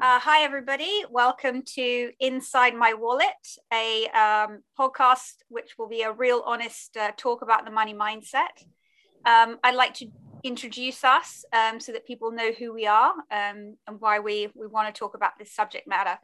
Uh, hi, everybody. Welcome to Inside My Wallet, a um, podcast which will be a real honest uh, talk about the money mindset. Um, I'd like to introduce us um, so that people know who we are um, and why we, we want to talk about this subject matter.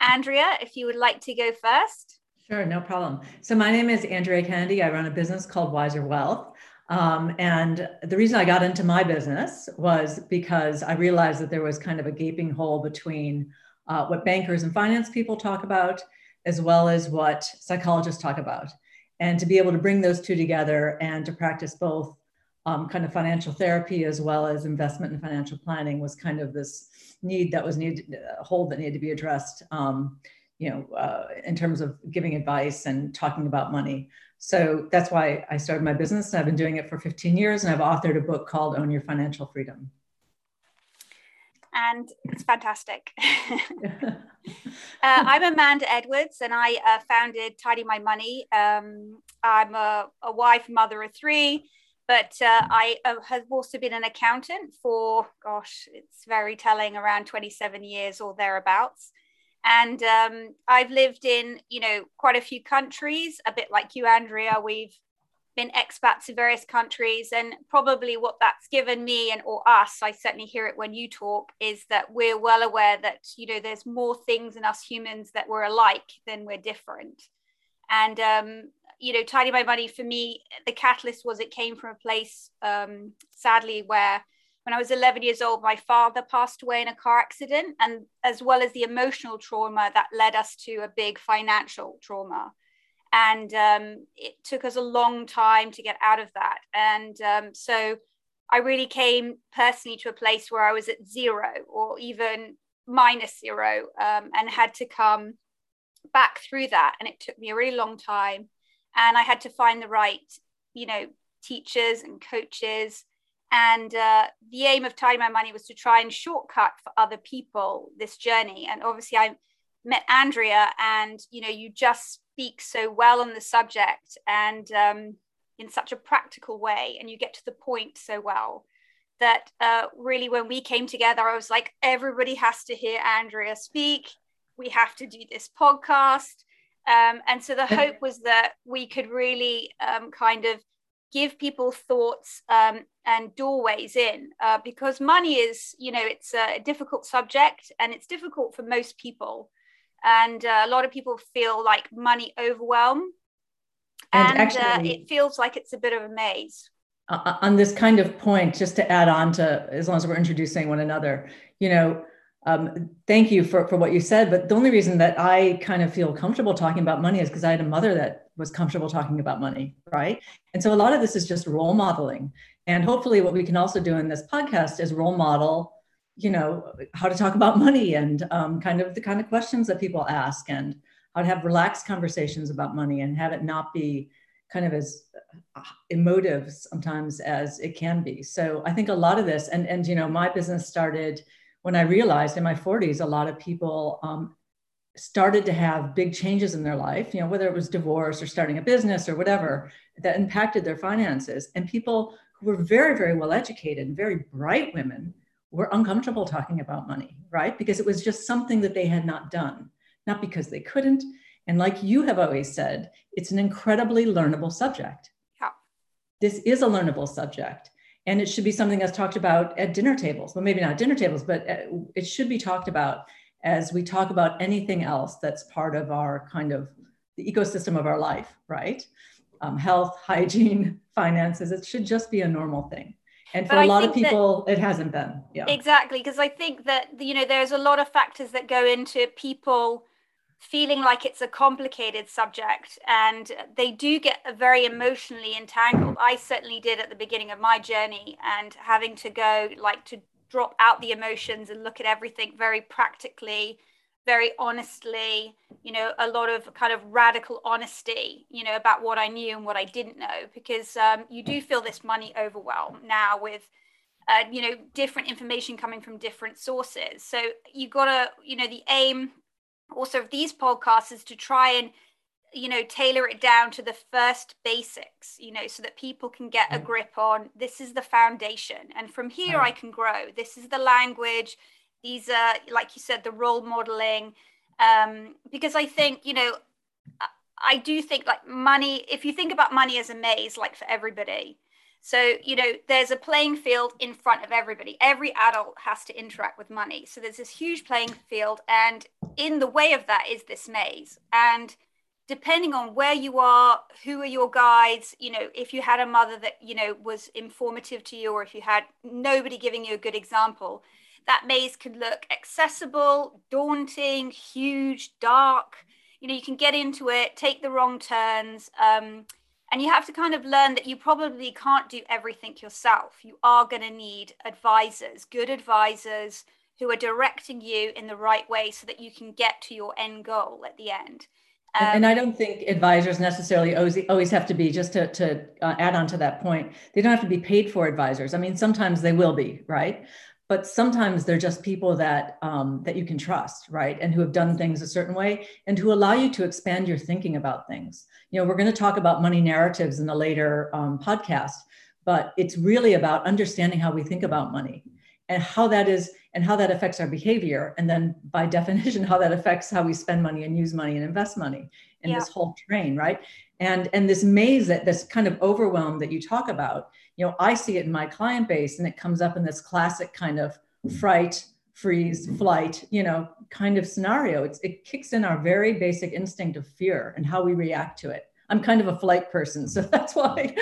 Andrea, if you would like to go first. Sure, no problem. So, my name is Andrea Kennedy. I run a business called Wiser Wealth. Um, and the reason I got into my business was because I realized that there was kind of a gaping hole between uh, what bankers and finance people talk about, as well as what psychologists talk about. And to be able to bring those two together and to practice both um, kind of financial therapy as well as investment and financial planning was kind of this need that was needed, a hole that needed to be addressed, um, you know, uh, in terms of giving advice and talking about money. So that's why I started my business. I've been doing it for 15 years and I've authored a book called Own Your Financial Freedom. And it's fantastic. uh, I'm Amanda Edwards and I uh, founded Tidy My Money. Um, I'm a, a, wife, mother of three, but uh, I uh, have also been an accountant for, gosh, it's very telling, around 27 years or thereabouts and um, I've lived in you know quite a few countries, a bit like you, Andrea. We've been expats in various countries, and probably what that's given me and or us, I certainly hear it when you talk, is that we're well aware that you know there's more things in us humans that we're alike than we're different, and um, you know, tidy my money for me, the catalyst was it came from a place, um, sadly, where when I was 11 years old, my father passed away in a car accident, and as well as the emotional trauma that led us to a big financial trauma. And um, it took us a long time to get out of that. And um, so I really came personally to a place where I was at zero or even minus zero um, and had to come back through that. And it took me a really long time. And I had to find the right, you know, teachers and coaches and uh, the aim of tidy my money was to try and shortcut for other people this journey. And obviously i met andrea and you know you just speak so well on the subject and um, in such a practical way and you get to the point so well that uh, really when we came together i was like everybody has to hear andrea speak. We have to do this podcast. Um, and so the hope was that we could really um, kind of give people thoughts um, and doorways in uh, because money is you know it's a difficult subject and it's difficult for most people. And uh, a lot of people feel like money overwhelm and, and uh, actually, uh, it feels like it's a bit of a maze. Uh, on this kind of point just to add on to as long as we're introducing one another you know um, thank you for, for what you said. But the only reason that I kind of feel comfortable talking about money is because I had a mother that was comfortable talking about money, right? And so a lot of this is just role modeling. And hopefully, what we can also do in this podcast is role model, you know, how to talk about money and um, kind of the kind of questions that people ask and how to have relaxed conversations about money and have it not be kind of as uh, emotive sometimes as it can be. So I think a lot of this, and and you know, my business started when I realized in my 40s, a lot of people um, started to have big changes in their life, you know, whether it was divorce or starting a business or whatever that impacted their finances. And people who were very, very well educated and very bright women were uncomfortable talking about money, right? Because it was just something that they had not done, not because they couldn't. And like you have always said, it's an incredibly learnable subject. Yeah. This is a learnable subject and it should be something that's talked about at dinner tables. Well maybe not dinner tables but uh, it should be talked about as we talk about anything else that's part of our kind of the ecosystem of our life right? Um, health hygiene finances it should just be a normal thing. And for a lot of people that, it hasn't been yeah. Exactly because i think that you know there's a lot of factors that go into people feeling like it's a complicated subject and they do get very emotionally entangled. I certainly did at the beginning of my journey and having to go like to drop out the emotions and look at everything very practically very honestly you know a lot of kind of radical honesty you know about what i knew and what i didn't know because um, you do feel this money overwhelm now with uh, you know different information coming from different sources. So you gotta you know the aim also of these podcasts is to try and you know tailor it down to the first basics you know so that people can get a grip on this is the foundation. And from here i can grow. This is the language. These are like you said the role modeling. Um, because i think you know I do think like money, if you think about money as a maze, like for everybody, so, you know, there's a playing field in front of everybody. Every adult has to interact with money. So there's this huge playing field. And in the way of that is this maze. And depending on where you are, who are your guides, you know, if you had a mother that, you know, was informative to you, or if you had nobody giving you a good example, that maze could look accessible, daunting, huge, dark you know you can get into it take the wrong turns um, and you have to kind of learn that you probably can't do everything yourself you are going to need advisors good advisors who are directing you in the right way so that you can get to your end goal at the end um, and I don't think advisors necessarily always, always have to be, just to, to uh, add on to that point, they don't have to be paid for advisors. I mean, sometimes they will be, right? But sometimes they're just people that um, that you can trust right? And who have done things a certain way and who allow you to expand your thinking about things. You know we're going to talk about money narratives in the later um, podcast but it's really about understanding how we think about money and how that is and how that affects our behavior and then by definition how that affects how we spend money and use money and invest money in yeah. this whole train right? And and this maze that this kind of overwhelm that you talk about you know, I see it in my client base and it comes up in this classic kind of fright, freeze, flight, you know, kind of scenario. It's, it kicks in our very basic instinct of fear and how we react to it. I'm kind of a flight person, so that's why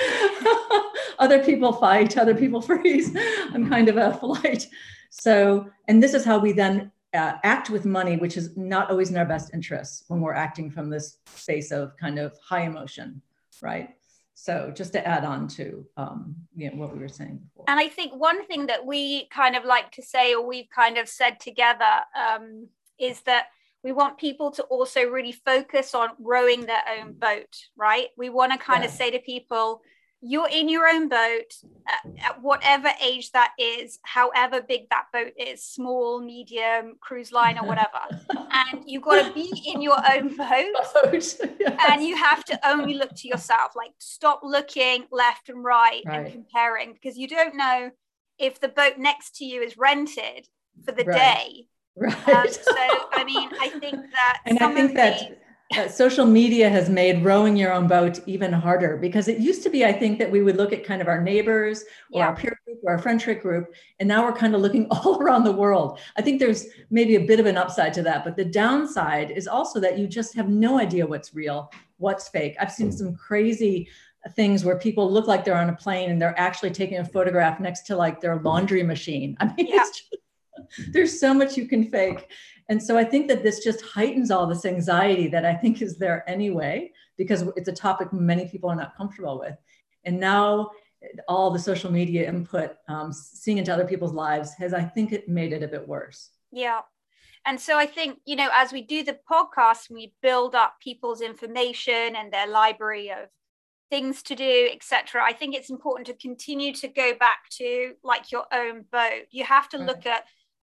other people fight, other people freeze. I'm kind of a flight. So, and this is how we then uh, act with money, which is not always in our best interests when we're acting from this space of kind of high emotion, right? So just to add on to um, you know, what we were saying before. And I think one thing that we kind of like to say, or we've kind of said together, um, is that we want people to also really focus on rowing their own boat, right? We want to kind yeah. of say to people, you're in your own boat at, at, whatever age that is, however big that boat is, small, medium, cruise line, or whatever. and you've got to be in your own boat. yes. And you have to only look to yourself. Like stop looking left and right, right. and comparing because you don't know if the boat next to you is rented for the right. day. Right. Um, so I mean, I think that and I think that uh, social media has made rowing your own boat even harder because it used to be, I think, that we would look at kind of our neighbors or yeah. our peer group or our friendship group, and now we're kind of looking all around the world. I think there's maybe a bit of an upside to that, but the downside is also that you just have no idea what's real, what's fake. I've seen some crazy things where people look like they're on a plane and they're actually taking a photograph next to like their laundry machine. I mean, yeah. just, there's so much you can fake. And so I think that this just heightens all this anxiety that I think is there anyway, because it's a topic many people are not comfortable with. And now all the social media input, um, seeing into other people's lives has, I think, it made it a bit worse. Yeah. And so I think, you know, as we do the podcast, we build up people's information and their library of things to do, etc. I think it's important to continue to go back to like your own boat. You have to look at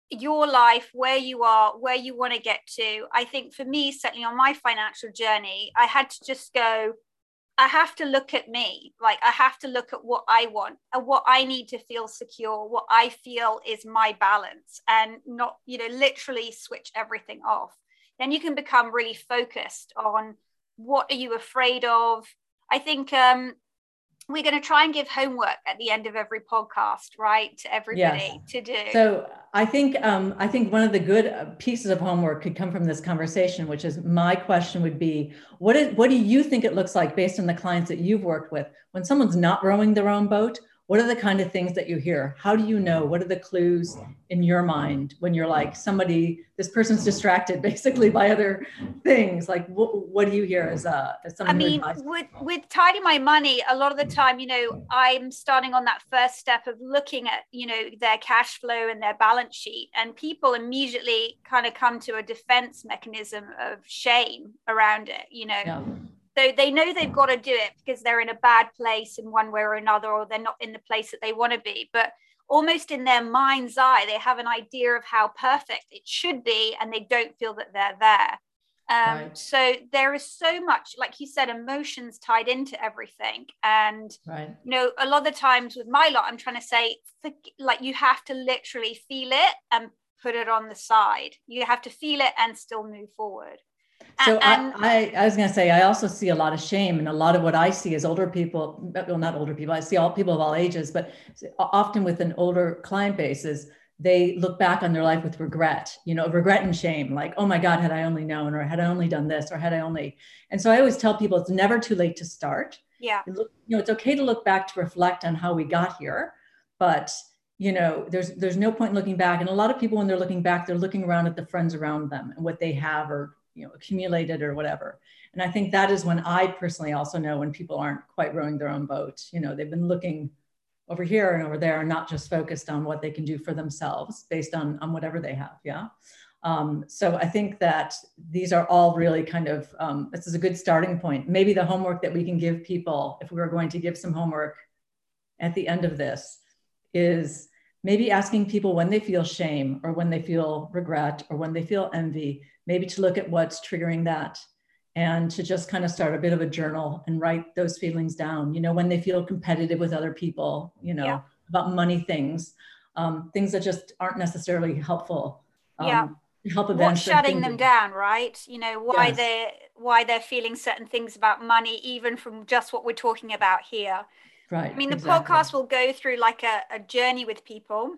your life, where you are, where you want to get to. I think for me, certainly on my financial journey, I had to just go, I have to look at me. Like I have to look at what I want and what I need to feel secure, what I feel is my balance, and not, you know, literally switch everything off. Then you can become really focused on what are you afraid of. I think um, we're going to try and give homework at the end of every podcast right to everybody yes. to do so i think um, i think one of the good uh, pieces of homework could come from this conversation which is my question would be what is what do you think it looks like based on the clients that you've worked with when someone's not rowing their own boat what are the kind of things that you hear? How do you know? What are the clues in your mind when you're like somebody this person's distracted basically by other things? Like what, what do you hear as a as someone i mean with with tidy my money a lot of the time you know i'm starting on that first step of looking at you know their cash flow and their balance sheet and people immediately kind of come to a defense mechanism of shame around it you know? Yeah so they know they've got to do it because they're in a bad place in one way or another, or they're not in the place that they want to be. But almost in their mind's eye, they have an idea of how perfect it should be, and they don't feel that they're there. Um, right. So there is so much, like you said, emotions tied into everything. And, right. you know, a lot of the times with my lot, I'm trying to say, like, you have to literally feel it and put it on the side. You have to feel it and still move forward. So and, I, I, I was going to say, I also see a lot of shame, and a lot of what I see is older people. Well, not older people. I see all people of all ages, but often with an older client base is they look back on their life with regret. You know, regret and shame, like, oh my God, had I only known, or had I only done this, or had I only. And so I always tell people it's never too late to start. Yeah. You, know, it's okay to look back to reflect on how we got here, but you know there's there's no point in looking back and a lot of people when they're looking back they're looking around at the friends around them and what they have or you know accumulated or whatever. And i think that is when i personally also know when people aren't quite rowing their own boat. You know they've been looking over here and over there and not just focused on what they can do for themselves based on on whatever they have yeah? Um, so i think that these are all really kind of um, this is a good starting point. Maybe the homework that we can give people if we were going to give some homework at the end of this is maybe asking people when they feel shame or when they feel regret or when they feel envy maybe to look at what's triggering that and to just kind of start a bit of a journal and write those feelings down you know when they feel competitive with other people you know yeah. about money things um, things that just aren't necessarily helpful um, yeah help What's shutting them down right you know why yes. they're why they're feeling certain things about money even from just what we're talking about here right i mean the exactly. podcast will go through like a, a journey with people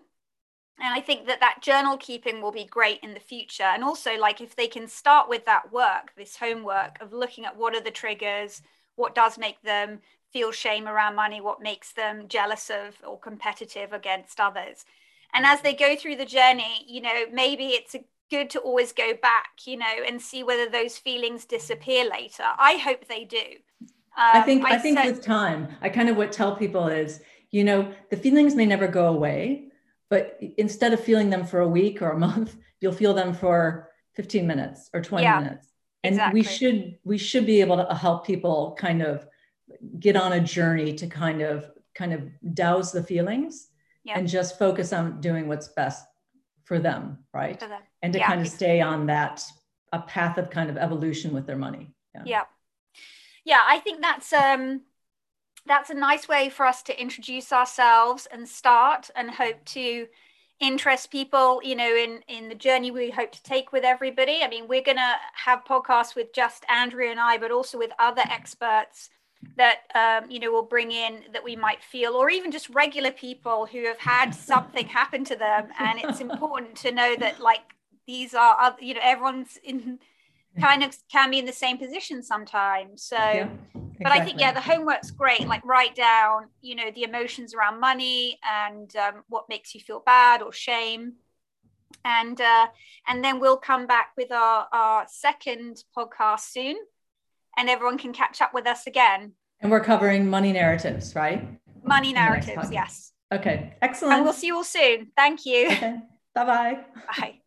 and i think that that journal keeping will be great in the future. And also like if they can start with that work this homework of looking at what are the triggers what does make them feel shame around money what makes them jealous of or competitive against others. And as they go through the journey you know maybe it's a good to always go back you know and see whether those feelings disappear later. I hope they do. Um, i think i, I think said, with time i kind of would tell people is you know the feelings may never go away but instead of feeling them for a week or a month you'll feel them for 15 minutes or 20 yeah, minutes and exactly. we should we should be able to help people kind of get on a journey to kind of kind of douse the feelings yeah. and just focus on doing what's best for them right for them. and to yeah. kind of stay on that a path of kind of evolution with their money yeah yeah, yeah i think that's um that's a nice way for us to introduce ourselves and start and hope to interest people you know in in the journey we hope to take with everybody. I mean we're going to have podcasts with just andrea and i but also with other experts that um, you know will bring in that we might feel or even just regular people who have had something happen to them. And it's important to know that like these are you know everyone's in kind of can be in the same position sometimes. So, yeah, exactly. but I think yeah, the homework's great. Like write down, you know, the emotions around money and um, what makes you feel bad or shame, and uh, and then we'll come back with our our second podcast soon, and everyone can catch up with us again. And we're covering money narratives, right? Money narratives, yes. Okay, excellent. And we'll see you all soon. Thank you. Okay. Bye-bye. Bye.